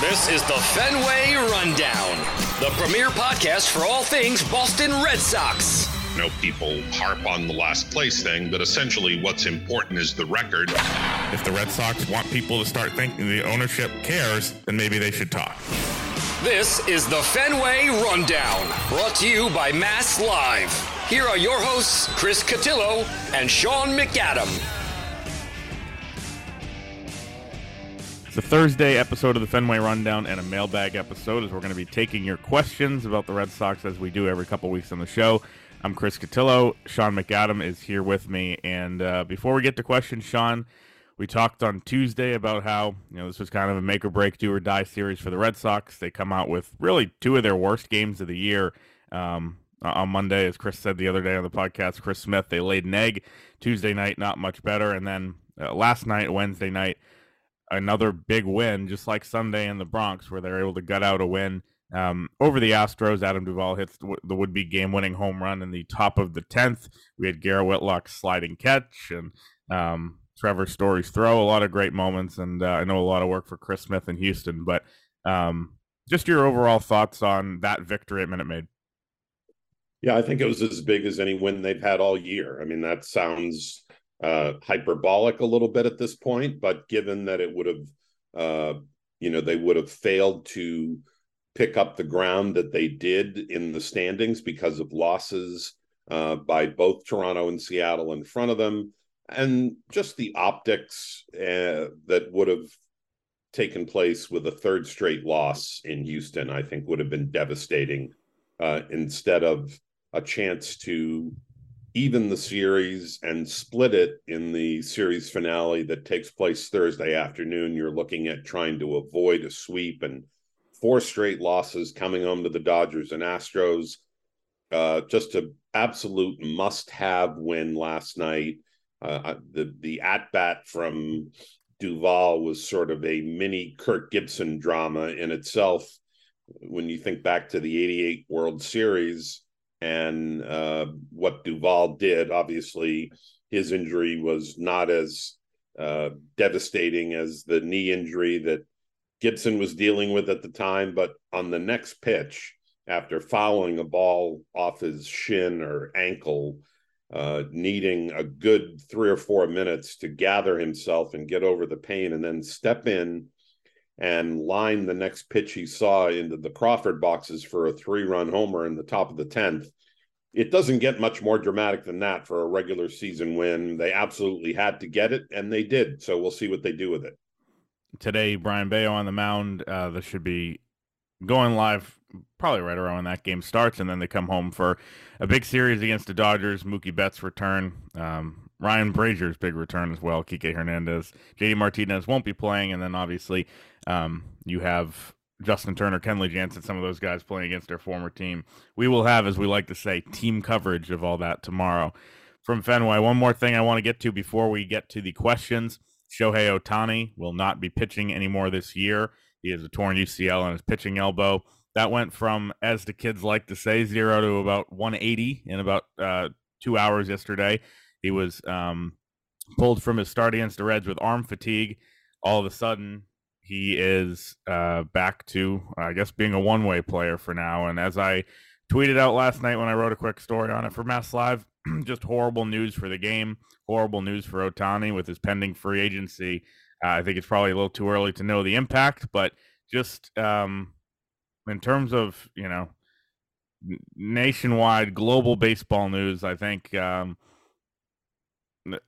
This is the Fenway Rundown, the premier podcast for all things Boston Red Sox. You know, people harp on the last place thing, but essentially what's important is the record. If the Red Sox want people to start thinking the ownership cares, then maybe they should talk. This is the Fenway Rundown, brought to you by Mass Live. Here are your hosts, Chris Cotillo and Sean McAdam. A Thursday episode of the Fenway Rundown and a mailbag episode as we're going to be taking your questions about the Red Sox as we do every couple weeks on the show. I'm Chris Cotillo. Sean McAdam is here with me. And uh, before we get to questions, Sean, we talked on Tuesday about how you know this was kind of a make or break, do or die series for the Red Sox. They come out with really two of their worst games of the year. Um, on Monday, as Chris said the other day on the podcast, Chris Smith, they laid an egg. Tuesday night, not much better. And then uh, last night, Wednesday night, another big win, just like Sunday in the Bronx, where they're able to gut out a win um, over the Astros. Adam Duvall hits the would be game winning home run in the top of the 10th. We had Garrett Whitlock's sliding catch and um, Trevor Story's throw. A lot of great moments. And uh, I know a lot of work for Chris Smith in Houston. But um, just your overall thoughts on that victory at Minute Maid. Yeah, I think it was as big as any win they've had all year. I mean, that sounds uh, hyperbolic a little bit at this point, but given that it would have, uh, you know, they would have failed to pick up the ground that they did in the standings because of losses uh, by both Toronto and Seattle in front of them, and just the optics uh, that would have taken place with a third straight loss in Houston, I think would have been devastating. Uh, instead of a chance to even the series and split it in the series finale that takes place Thursday afternoon. You're looking at trying to avoid a sweep and four straight losses coming home to the Dodgers and Astros. Uh, just an absolute must-have win last night. Uh, the the at bat from Duvall was sort of a mini Kirk Gibson drama in itself. When you think back to the '88 World Series, and uh, what Duvall did. Obviously, his injury was not as uh, devastating as the knee injury that Gibson was dealing with at the time. But on the next pitch, after fouling a ball off his shin or ankle, uh, needing a good three or four minutes to gather himself and get over the pain, and then step in and line the next pitch he saw into the Crawford boxes for a three run homer in the top of the 10th. It doesn't get much more dramatic than that for a regular season win. They absolutely had to get it, and they did. So we'll see what they do with it. Today, Brayan Bello on the mound. Uh, this should be going live probably right around when that game starts, and then they come home for a big series against the Dodgers. Mookie Betts return. Um, Ryan Brasier's big return as well. Kike Hernandez, JD Martinez won't be playing, and then obviously um, you have Justin Turner, Kenley Jansen, some of those guys playing against their former team. We will have, as we like to say, team coverage of all that tomorrow from Fenway. One more thing I want to get to before we get to the questions. Shohei Ohtani will not be pitching anymore this year. He has a torn UCL on his pitching elbow. That went from, as the kids like to say, zero to about 180 in about uh, two hours yesterday. He was um, pulled from his start against the Reds with arm fatigue. All of a sudden, he is uh, back to, I guess, being a one way player for now. And as I tweeted out last night when I wrote a quick story on it for Mass Live, just horrible news for the game, horrible news for Ohtani with his pending free agency. Uh, I think it's probably a little too early to know the impact, but just um, in terms of, you know, nationwide global baseball news, I think um,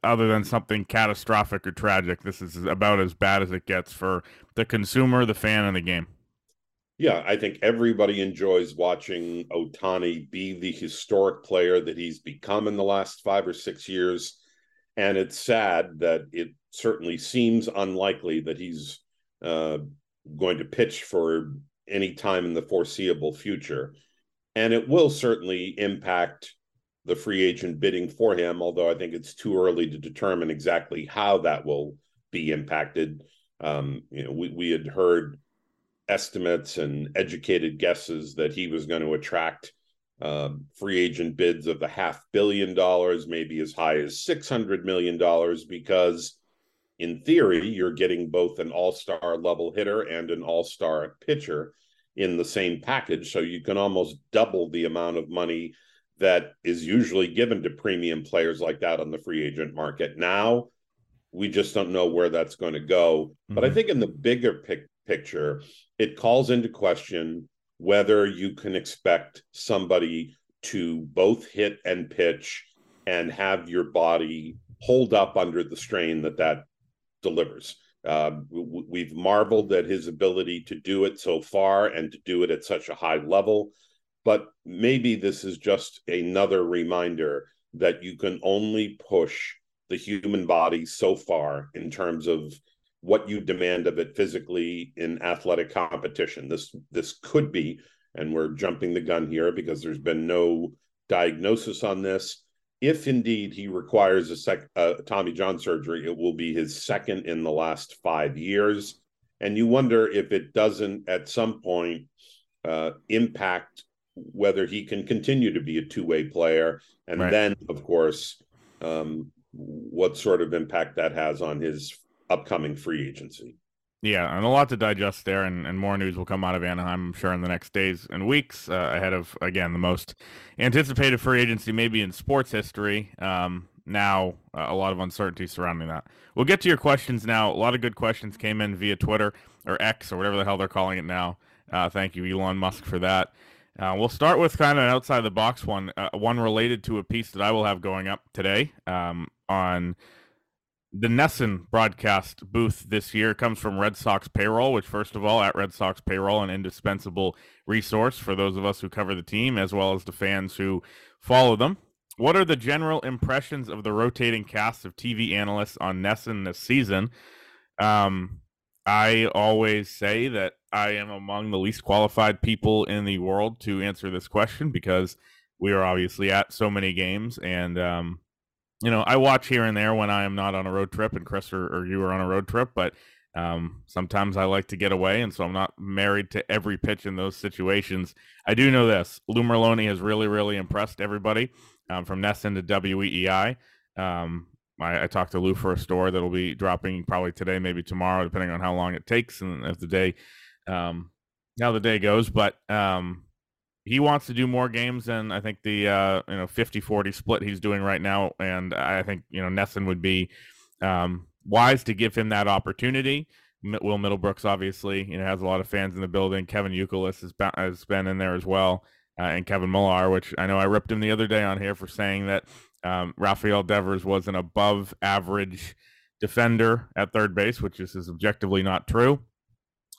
other than something catastrophic or tragic, this is about as bad as it gets for the consumer, the fan, and the game. Yeah, I think everybody enjoys watching Ohtani be the historic player that he's become in the last five or six years. And it's sad that it certainly seems unlikely that he's uh, going to pitch for any time in the foreseeable future. And it will certainly impact the free agent bidding for him, although I think it's too early to determine exactly how that will be impacted. Um, you know, we, we had heard estimates and educated guesses that he was going to attract uh, free agent bids of the half billion dollars, maybe as high as $600 million, because in theory, you're getting both an all star level hitter and an all star pitcher in the same package. So you can almost double the amount of money that is usually given to premium players like that on the free agent market. Now, we just don't know where that's going to go. Mm-hmm. But I mm-hmm. think in the bigger pic- picture, it calls into question whether you can expect somebody to both hit and pitch and have your body hold up under the strain that that delivers. Uh, we've marveled at his ability to do it so far and to do it at such a high level. But maybe this is just another reminder that you can only push the human body so far in terms of what you demand of it physically in athletic competition. This this could be, and we're jumping the gun here because there's been no diagnosis on this. If indeed he requires a sec, uh, Tommy John surgery, it will be his second in the last five years, and you wonder if it doesn't at some point uh, impact whether he can continue to be a two-way player, and right. then of course um, what sort of impact that has on his upcoming free agency. Yeah, and a lot to digest there, and, and more news will come out of Anaheim, I'm sure, in the next days and weeks uh, ahead of, again, the most anticipated free agency maybe in sports history. Um, now, uh, a lot of uncertainty surrounding that. We'll get to your questions now. A lot of good questions came in via Twitter or X or whatever the hell they're calling it now. Uh, thank you, Elon Musk, for that. Uh, we'll start with kind of an outside the box one, uh, one related to a piece that I will have going up today um, on the NESN broadcast booth this year comes from Red Sox Payroll, which, first of all, at Red Sox Payroll, an indispensable resource for those of us who cover the team as well as the fans who follow them. What are the general impressions of the rotating cast of TV analysts on NESN this season? Um, I always say that I am among the least qualified people in the world to answer this question because we are obviously at so many games and um, you know, I watch here and there when I am not on a road trip, and Chris or, or you are on a road trip, but um, sometimes I like to get away, and so I'm not married to every pitch in those situations. I do know this: Lou Merloni has really, really impressed everybody um, from NESN to WEEI. Um, I, I, talked to Lou for a store that'll be dropping probably today, maybe tomorrow, depending on how long it takes and if the day, um, how the day goes. But um, he wants to do more games than I think the uh, you know 50-40 split he's doing right now, and I think you know NESN would be um, wise to give him that opportunity. Will Middlebrooks obviously you know has a lot of fans in the building. Kevin Youkilis has, has been in there as well, uh, and Kevin Millar, which I know I ripped him the other day on here for saying that um, Rafael Devers was an above average defender at third base, which is objectively not true.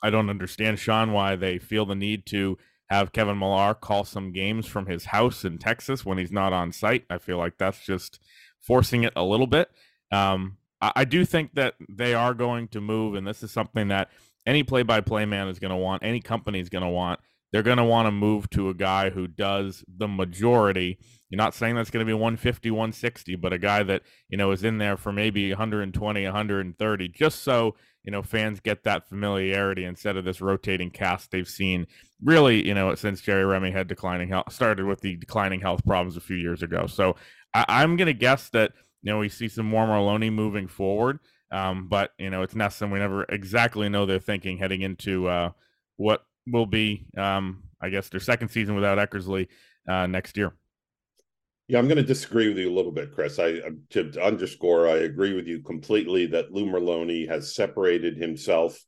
I don't understand Sean why they feel the need to have Kevin Millar call some games from his house in Texas when he's not on site. I feel like that's just forcing it a little bit. Um, I, I, do think that they are going to move, and this is something that any play by play man is going to want, any company is going to want. They're going to want to move to a guy who does the majority. You're not saying that's going to be 150, 160, but a guy that, you know, is in there for maybe 120, 130, just so you know fans get that familiarity instead of this rotating cast they've seen really you know since Jerry Remy had declining health started with the declining health problems a few years ago. So I, am going to guess that you know we see some more Merloni moving forward, um, but you know it's NESN. We never exactly know their thinking heading into uh, what will be um, I guess their second season without Eckersley uh, next year. Yeah, I'm going to disagree with you a little bit, Chris. I to, to underscore, I agree with you completely that Lou Merloni has separated himself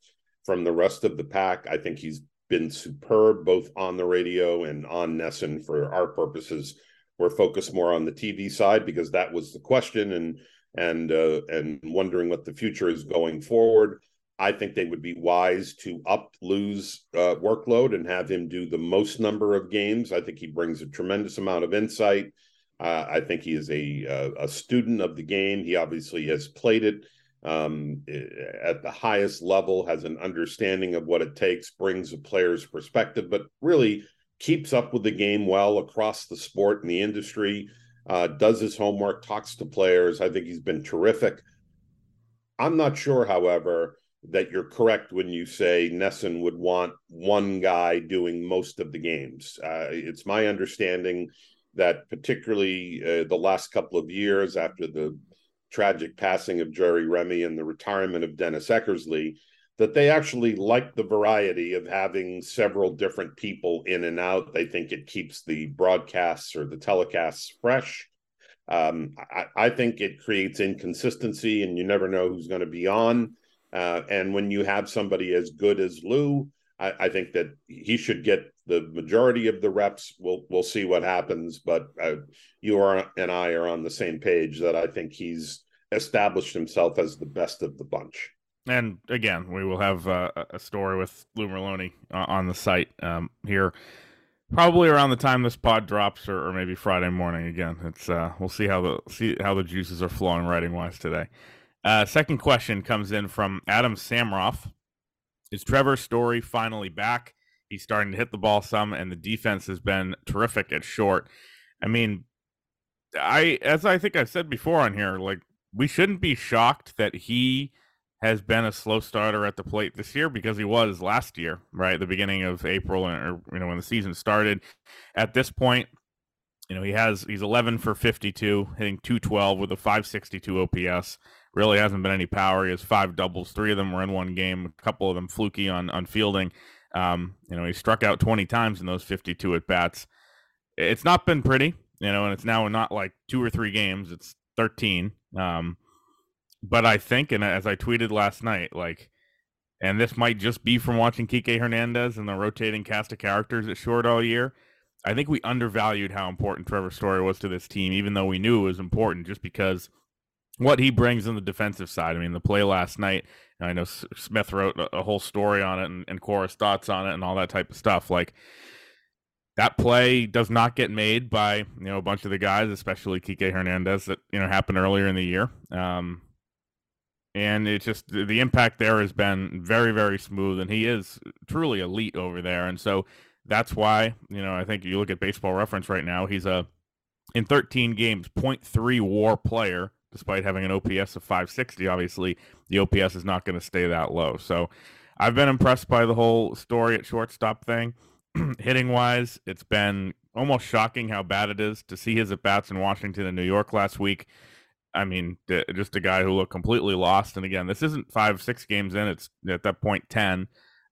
from the rest of the pack. I think he's been superb both on the radio and on NESN for our purposes. We're focused more on the TV side because that was the question and and uh, and wondering what the future is going forward. I think they would be wise to up Lou's uh, workload and have him do the most number of games. I think he brings a tremendous amount of insight uh, I think he is a, a, a student of the game. He obviously has played it um, at the highest level, has an understanding of what it takes, brings a player's perspective, but really keeps up with the game well across the sport and the industry. Uh, does his homework, talks to players. I think he's been terrific. I'm not sure, however, that you're correct when you say NESN would want one guy doing most of the games. Uh, it's my understanding that particularly uh, the last couple of years after the tragic passing of Jerry Remy and the retirement of Dennis Eckersley that they actually like the variety of having several different people in and out. They think it keeps the broadcasts or the telecasts fresh. Um, I, I, think it creates inconsistency, and you never know who's going to be on. Uh, and when you have somebody as good as Lou, I, I, think that he should get the majority of the reps. We'll we'll see what happens, but uh, you are and I are on the same page that I think he's established himself as the best of the bunch. And again, we will have uh, a story with Lou Merloni uh, on the site um, here, probably around the time this pod drops, or, or maybe Friday morning. Again, it's uh, we'll see how the see how the juices are flowing writing wise today. Uh, second question comes in from Adam Samroff. Is Trevor Story finally back? He's starting to hit the ball some, and the defense has been terrific at short. I mean, I as I think I've said before on here, like we shouldn't be shocked that he has been a slow starter at the plate this year because he was last year, right? The beginning of April or you know when the season started. At this point, you know, he has he's 11 for 52, hitting 212 with a 562 OPS. Really hasn't been any power. He has five doubles. Three of them were in one game. A couple of them fluky on on fielding. Um, you know, he struck out 20 times in those 52 at bats. It's not been pretty, you know, and it's now not like two or three games. It's 13. Um, but I think, and as I tweeted last night, like, and this might just be from watching Kike Hernandez and the rotating cast of characters at short all year. I think we undervalued how important Trevor Story was to this team, even though we knew it was important just because what he brings in the defensive side. I mean, the play last night, I know Smith wrote a, whole story on it and, and Cora's thoughts on it and all that type of stuff. Like, that play does not get made by you know a bunch of the guys, especially Kike Hernandez that you know happened earlier in the year. Um, and it's just the impact there has been very very smooth and he is truly elite over there and so that's why you know i think you look at baseball reference right now he's a in 13 games 0.3 war player despite having an ops of 560 obviously the ops is not going to stay that low so i've been impressed by the whole story at shortstop thing hitting wise it's been almost shocking how bad it is to see his at bats in washington and new york last week I mean, just a guy who looked completely lost. And again, this isn't five, six games in; it's at that point ten.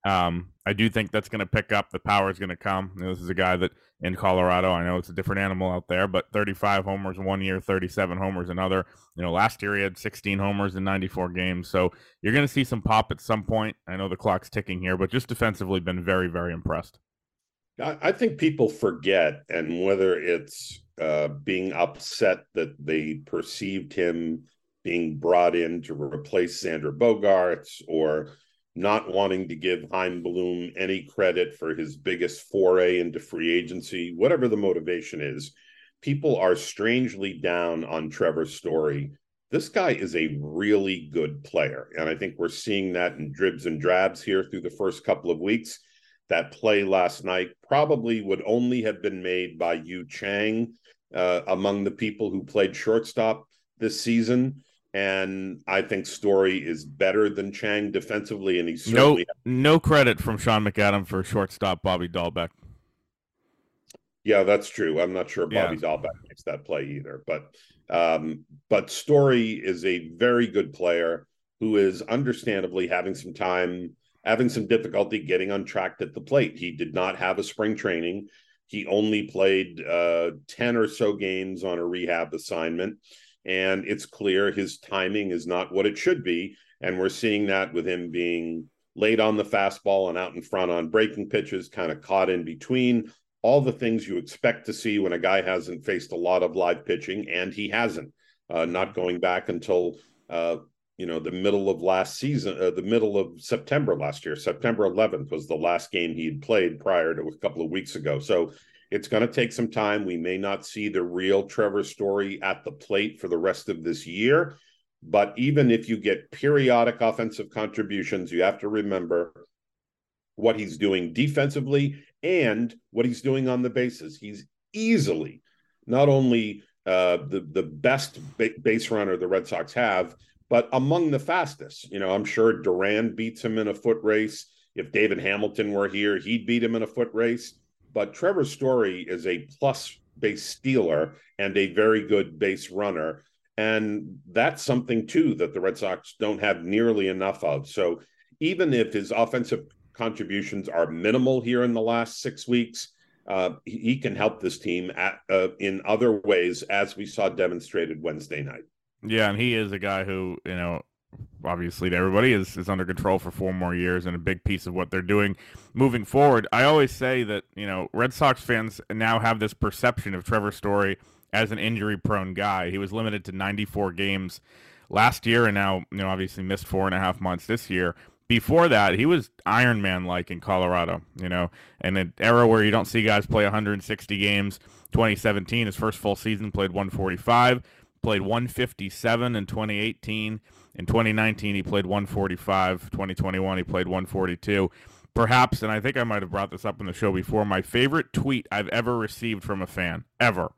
Um, I do think that's going to pick up. The power is going to come. You know, this is a guy that in Colorado, I know it's a different animal out there, but 35 homers one year, 37 homers another. You know, last year he had 16 homers in 94 games. So you're going to see some pop at some point. I know the clock's ticking here, but just defensively, been very, very impressed. I think people forget, and whether it's uh, being upset that they perceived him being brought in to replace Xander Bogaerts or not wanting to give Chaim Bloom any credit for his biggest foray into free agency, whatever the motivation is, people are strangely down on Trevor Story. This guy is a really good player. And I think we're seeing that in dribs and drabs here through the first couple of weeks. That play last night probably would only have been made by Yu Chang uh, among the people who played shortstop this season. And I think Story is better than Chang defensively, and he's no no credit from Sean McAdam for shortstop Bobby Dalbec. Yeah, that's true. I'm not sure Bobby yeah. Dalbec makes that play either, but um, but Story is a very good player who is understandably having some time, having some difficulty getting untracked at the plate. He did not have a spring training. He only played uh, 10 or so games on a rehab assignment. And it's clear his timing is not what it should be. And we're seeing that with him being late on the fastball and out in front on breaking pitches, kind of caught in between. All the things you expect to see when a guy hasn't faced a lot of live pitching, and he hasn't. Uh, not going back until uh, you know the middle of last season uh, the middle of september last year september 11th was the last game he had played prior to a couple of weeks ago so it's going to take some time we may not see the real trevor story at the plate for the rest of this year but even if you get periodic offensive contributions you have to remember what he's doing defensively and what he's doing on the bases he's easily not only uh, the the best base runner the red sox have but among the fastest. You know, I'm sure Duran beats him in a foot race. If David Hamilton were here, he'd beat him in a foot race. But Trevor Story is a plus base stealer and a very good base runner. And that's something too that the Red Sox don't have nearly enough of. So even if his offensive contributions are minimal here in the last six weeks, uh, he can help this team at, uh, in other ways, as we saw demonstrated Wednesday night. Yeah, and he is a guy who, you know, obviously to everybody is, is under control for four more years and a big piece of what they're doing moving forward. I always say that, you know, Red Sox fans now have this perception of Trevor Story as an injury prone guy. He was limited to 94 games last year and now, you know, obviously missed four and a half months this year. Before that, he was Iron Man like in Colorado, you know, in an era where you don't see guys play 160 games. 2017, his first full season, played 145 played 157 in 2018. In 2019, he played 145. 2021, he played 142. Perhaps, and I think I might have brought this up in the show before, my favorite tweet I've ever received from a fan, ever.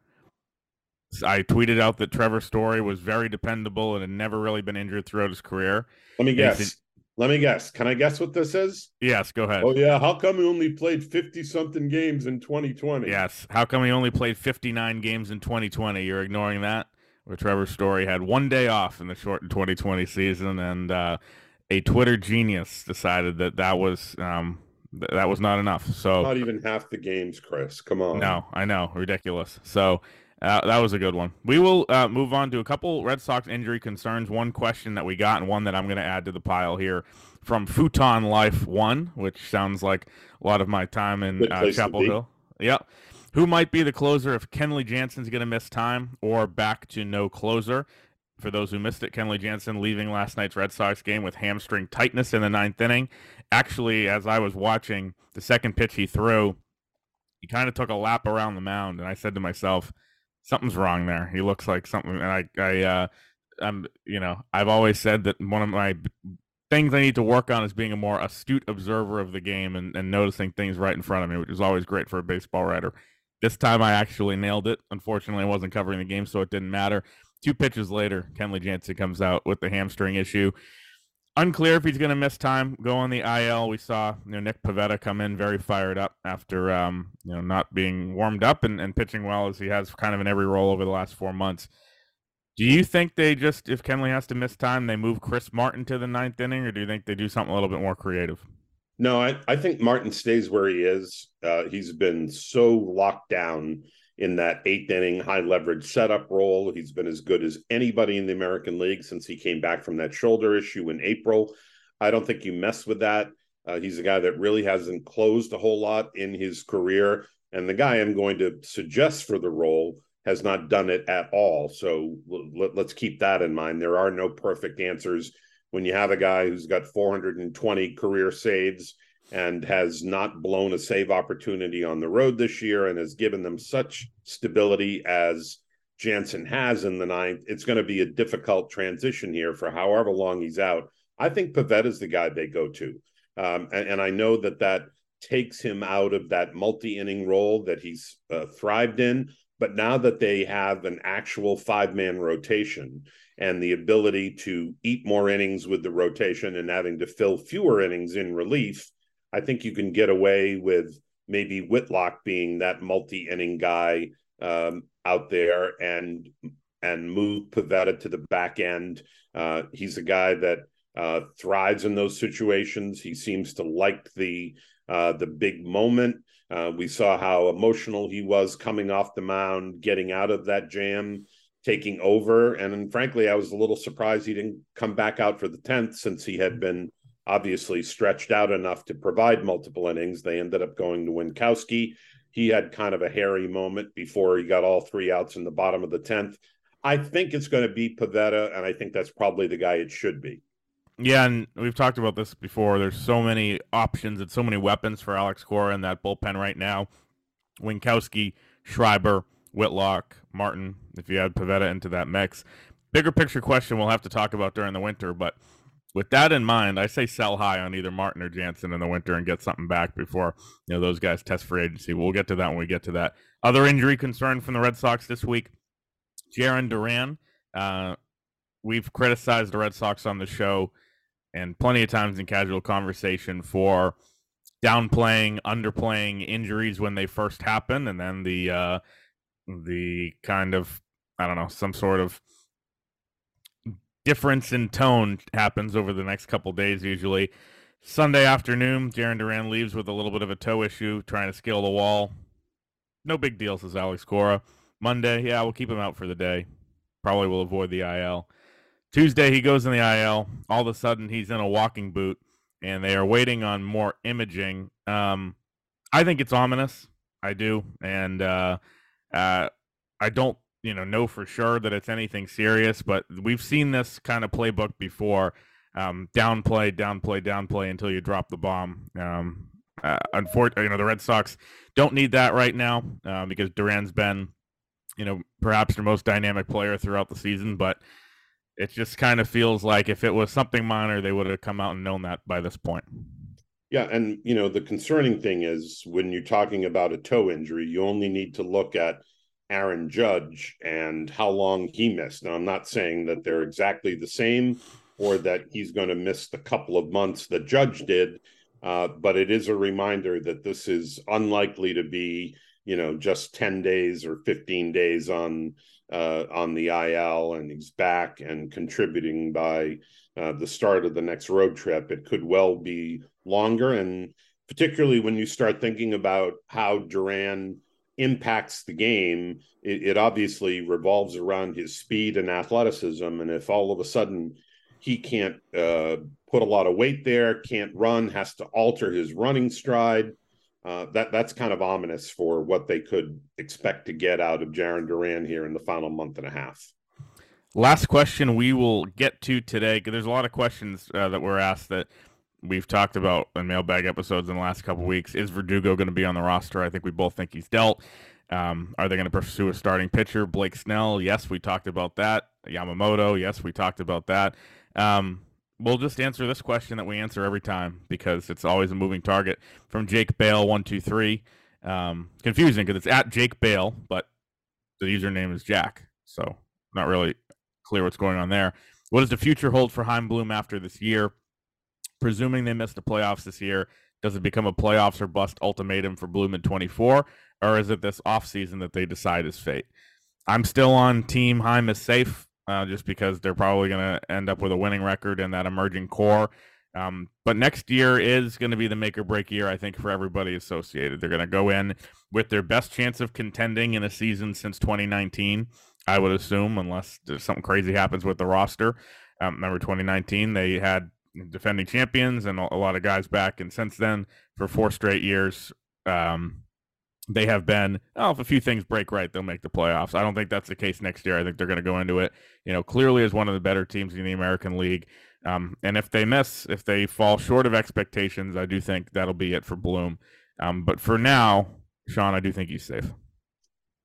I tweeted out that Trevor Story was very dependable and had never really been injured throughout his career. Let me guess. Let me guess. Can I guess what this is? Yes, go ahead. Oh yeah, how come he only played 50 something games in 2020? Yes. How come he only played 59 games in 2020? You're ignoring that? Where Trevor Story had one day off in the short 2020 season, and uh, a Twitter genius decided that that was um, th- that was not enough. So not even half the games, Chris. Come on. No, I know, ridiculous. So. Uh, that was a good one. We will uh, move on to a couple Red Sox injury concerns. One question that we got, and one that I'm going to add to the pile here from Futon Life One, which sounds like a lot of my time in uh, Chapel Hill. Yep. Who might be the closer if Kenley Jansen's going to miss time or back to no closer? For those who missed it, Kenley Jansen leaving last night's Red Sox game with hamstring tightness in the ninth inning. Actually, as I was watching the second pitch he threw, he kind of took a lap around the mound, and I said to myself, "Something's wrong there. He looks like something." And I, I, uh, I'm, you know, I've always said that one of my things I need to work on is being a more astute observer of the game and, and noticing things right in front of me, which is always great for a baseball writer. This time I actually nailed it. Unfortunately, I wasn't covering the game, so it didn't matter. Two pitches later, Kenley Jansen comes out with the hamstring issue. Unclear if he's going to miss time, go on the IL. We saw you know, Nick Pivetta come in very fired up after um, you know not being warmed up and, and pitching well as he has kind of in every role over the last four months. Do you think they just, if Kenley has to miss time, they move Chris Martin to the ninth inning, or do you think they do something a little bit more creative? No, I, I think Martin stays where he is. Uh, he's been so locked down in that eighth inning high leverage setup role. He's been as good as anybody in the American League since he came back from that shoulder issue in April. I don't think you mess with that. Uh, he's a guy that really hasn't closed a whole lot in his career. And the guy I'm going to suggest for the role has not done it at all. So let, us keep that in mind. There are no perfect answers when you have a guy who's got 420 career saves and has not blown a save opportunity on the road this year and has given them such stability as Jansen has in the ninth, it's going to be a difficult transition here for however long he's out. I think Pivetta is the guy they go to. Um, and, and, I know that that takes him out of that multi inning role that he's uh, thrived in. But now that they have an actual five man rotation, and the ability to eat more innings with the rotation and having to fill fewer innings in relief, I think you can get away with maybe Whitlock being that multi-inning guy um, out there and and move Pivetta to the back end. Uh, he's a guy that uh, thrives in those situations. He seems to like the uh, the big moment. Uh, we saw how emotional he was coming off the mound, getting out of that jam taking over. And frankly, I was a little surprised he didn't come back out for the 10th since he had been obviously stretched out enough to provide multiple innings. They ended up going to Winckowski. He had kind of a hairy moment before he got all three outs in the bottom of the 10th. I think it's going to be Pivetta, and I think that's probably the guy it should be. Yeah, and we've talked about this before. There's so many options and so many weapons for Alex Cora in that bullpen right now. Winckowski, Schreiber, Whitlock, Martin, if you add Pivetta into that mix. Bigger picture question we'll have to talk about during the winter, but with that in mind, I say sell high on either Martin or Jansen in the winter and get something back before you know those guys test for agency. We'll get to that when we get to that. Other injury concern from the Red Sox this week: Jarren Duran. Uh, we've criticized the Red Sox on the show and plenty of times in casual conversation for downplaying, underplaying injuries when they first happen, and then the uh, the kind of I don't know some sort of difference in tone happens over the next couple days usually. Sunday afternoon, Jarren Duran leaves with a little bit of a toe issue, trying to scale the wall. No big deal, says Alex Cora. Monday, yeah, we'll keep him out for the day. Probably will avoid the IL. Tuesday, he goes in the IL. All of a sudden, he's in a walking boot, and they are waiting on more imaging. Um, I think it's ominous. I do, and uh, uh, I don't, you know, know for sure that it's anything serious. But we've seen this kind of playbook before um, downplay, downplay, downplay until you drop the bomb. Um, uh, unfortunately, you know the Red Sox don't need that right now uh, because Duran's been, you know, perhaps their most dynamic player throughout the season. But it just kind of feels like if it was something minor, they would have come out and known that by this point. Yeah, and you know the concerning thing is when you're talking about a toe injury, you only need to look at Aaron Judge and how long he missed. Now, I'm not saying that they're exactly the same or that he's going to miss the couple of months that Judge did. Uh, but it is a reminder that this is unlikely to be, you know, just 10 days or 15 days on uh, on the IL and he's back and contributing by uh, the start of the next road trip. It could well be longer. And particularly when you start thinking about how Duran impacts the game, it, it obviously revolves around his speed and athleticism. And if all of a sudden he can't uh, put a lot of weight there, can't run, has to alter his running stride. Uh, that that's kind of ominous for what they could expect to get out of Jarren Duran here in the final month and a half. Last question we will get to today because there's a lot of questions uh, that were asked that we've talked about in mailbag episodes in the last couple weeks. Is Verdugo going to be on the roster? I think we both think he's dealt. Um, are they going to pursue a starting pitcher? Blake Snell, yes, we talked about that. Yamamoto, yes, we talked about that. Um, we'll just answer this question that we answer every time because it's always a moving target. From Jake Bale one two three. Um, confusing because it's at Jake Bale, but the username is Jack, so not really clear what's going on there. What does the future hold for Chaim Bloom after this year? Presuming they miss the playoffs this year, does it become a playoffs or bust ultimatum for Bloom in 24, or is it this offseason that they decide is fate? I'm still on team Chaim is safe uh, just because they're probably going to end up with a winning record in that emerging core. Um, but next year is going to be the make or break year, I think, for everybody associated. They're going to go in with their best chance of contending in a season since 2019, I would assume, unless something crazy happens with the roster. Um, remember 2019, they had defending champions and a lot of guys back, and since then, for four straight years, um, they have been oh if a few things break right they'll make the playoffs. I don't think that's the case next year. I think they're going to go into it you know clearly as one of the better teams in the american league. Um, and if they miss if they fall short of expectations i do think that'll be it for bloom. Um, but for now sean i do think he's safe.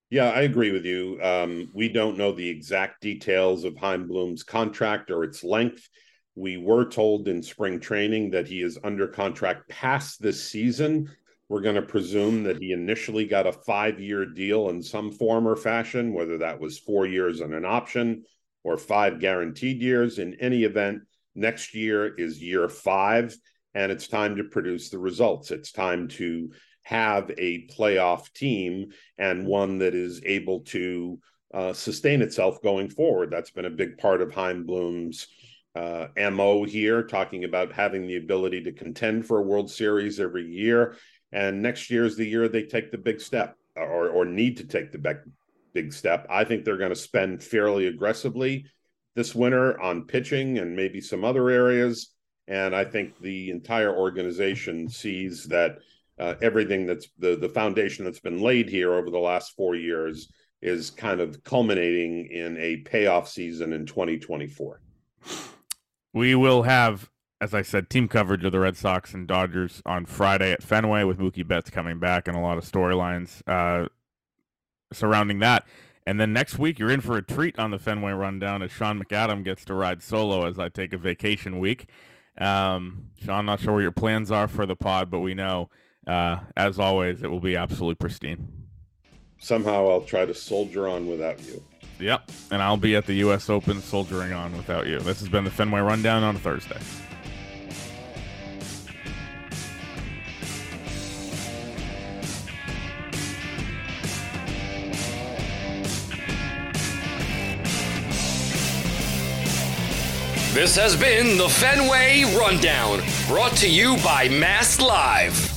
Yeah i agree with you. Um, we don't know the exact details of Chaim bloom's contract or its length. We were told in spring training that he is under contract past this season we're going to presume that he initially got a five year deal in some form or fashion, whether that was four years and an option or five guaranteed years. In any event, next year is year five, and it's time to produce the results. It's time to have a playoff team and one that is able to uh, sustain itself going forward. That's been a big part of Chaim Bloom's uh, MO here, talking about having the ability to contend for a World Series every year and next year is the year they take the big step or, or need to take the big, big step. I think they're going to spend fairly aggressively this winter on pitching and maybe some other areas. And I think the entire organization sees that uh, everything that's the, the foundation that's been laid here over the last four years is kind of culminating in a payoff season in 2024. We will have as I said, team coverage of the Red Sox and Dodgers on Friday at Fenway with Mookie Betts coming back and a lot of storylines uh, surrounding that. And then next week, you're in for a treat on the Fenway Rundown as Sean McAdam gets to ride solo as I take a vacation week. Um, Sean, not sure what your plans are for the pod, but we know, uh, as always, it will be absolutely pristine. Somehow I'll try to soldier on without you. Yep, and I'll be at the U.S. Open soldiering on without you. This has been the Fenway Rundown on a Thursday. This has been the Fenway Rundown, brought to you by Mass Live.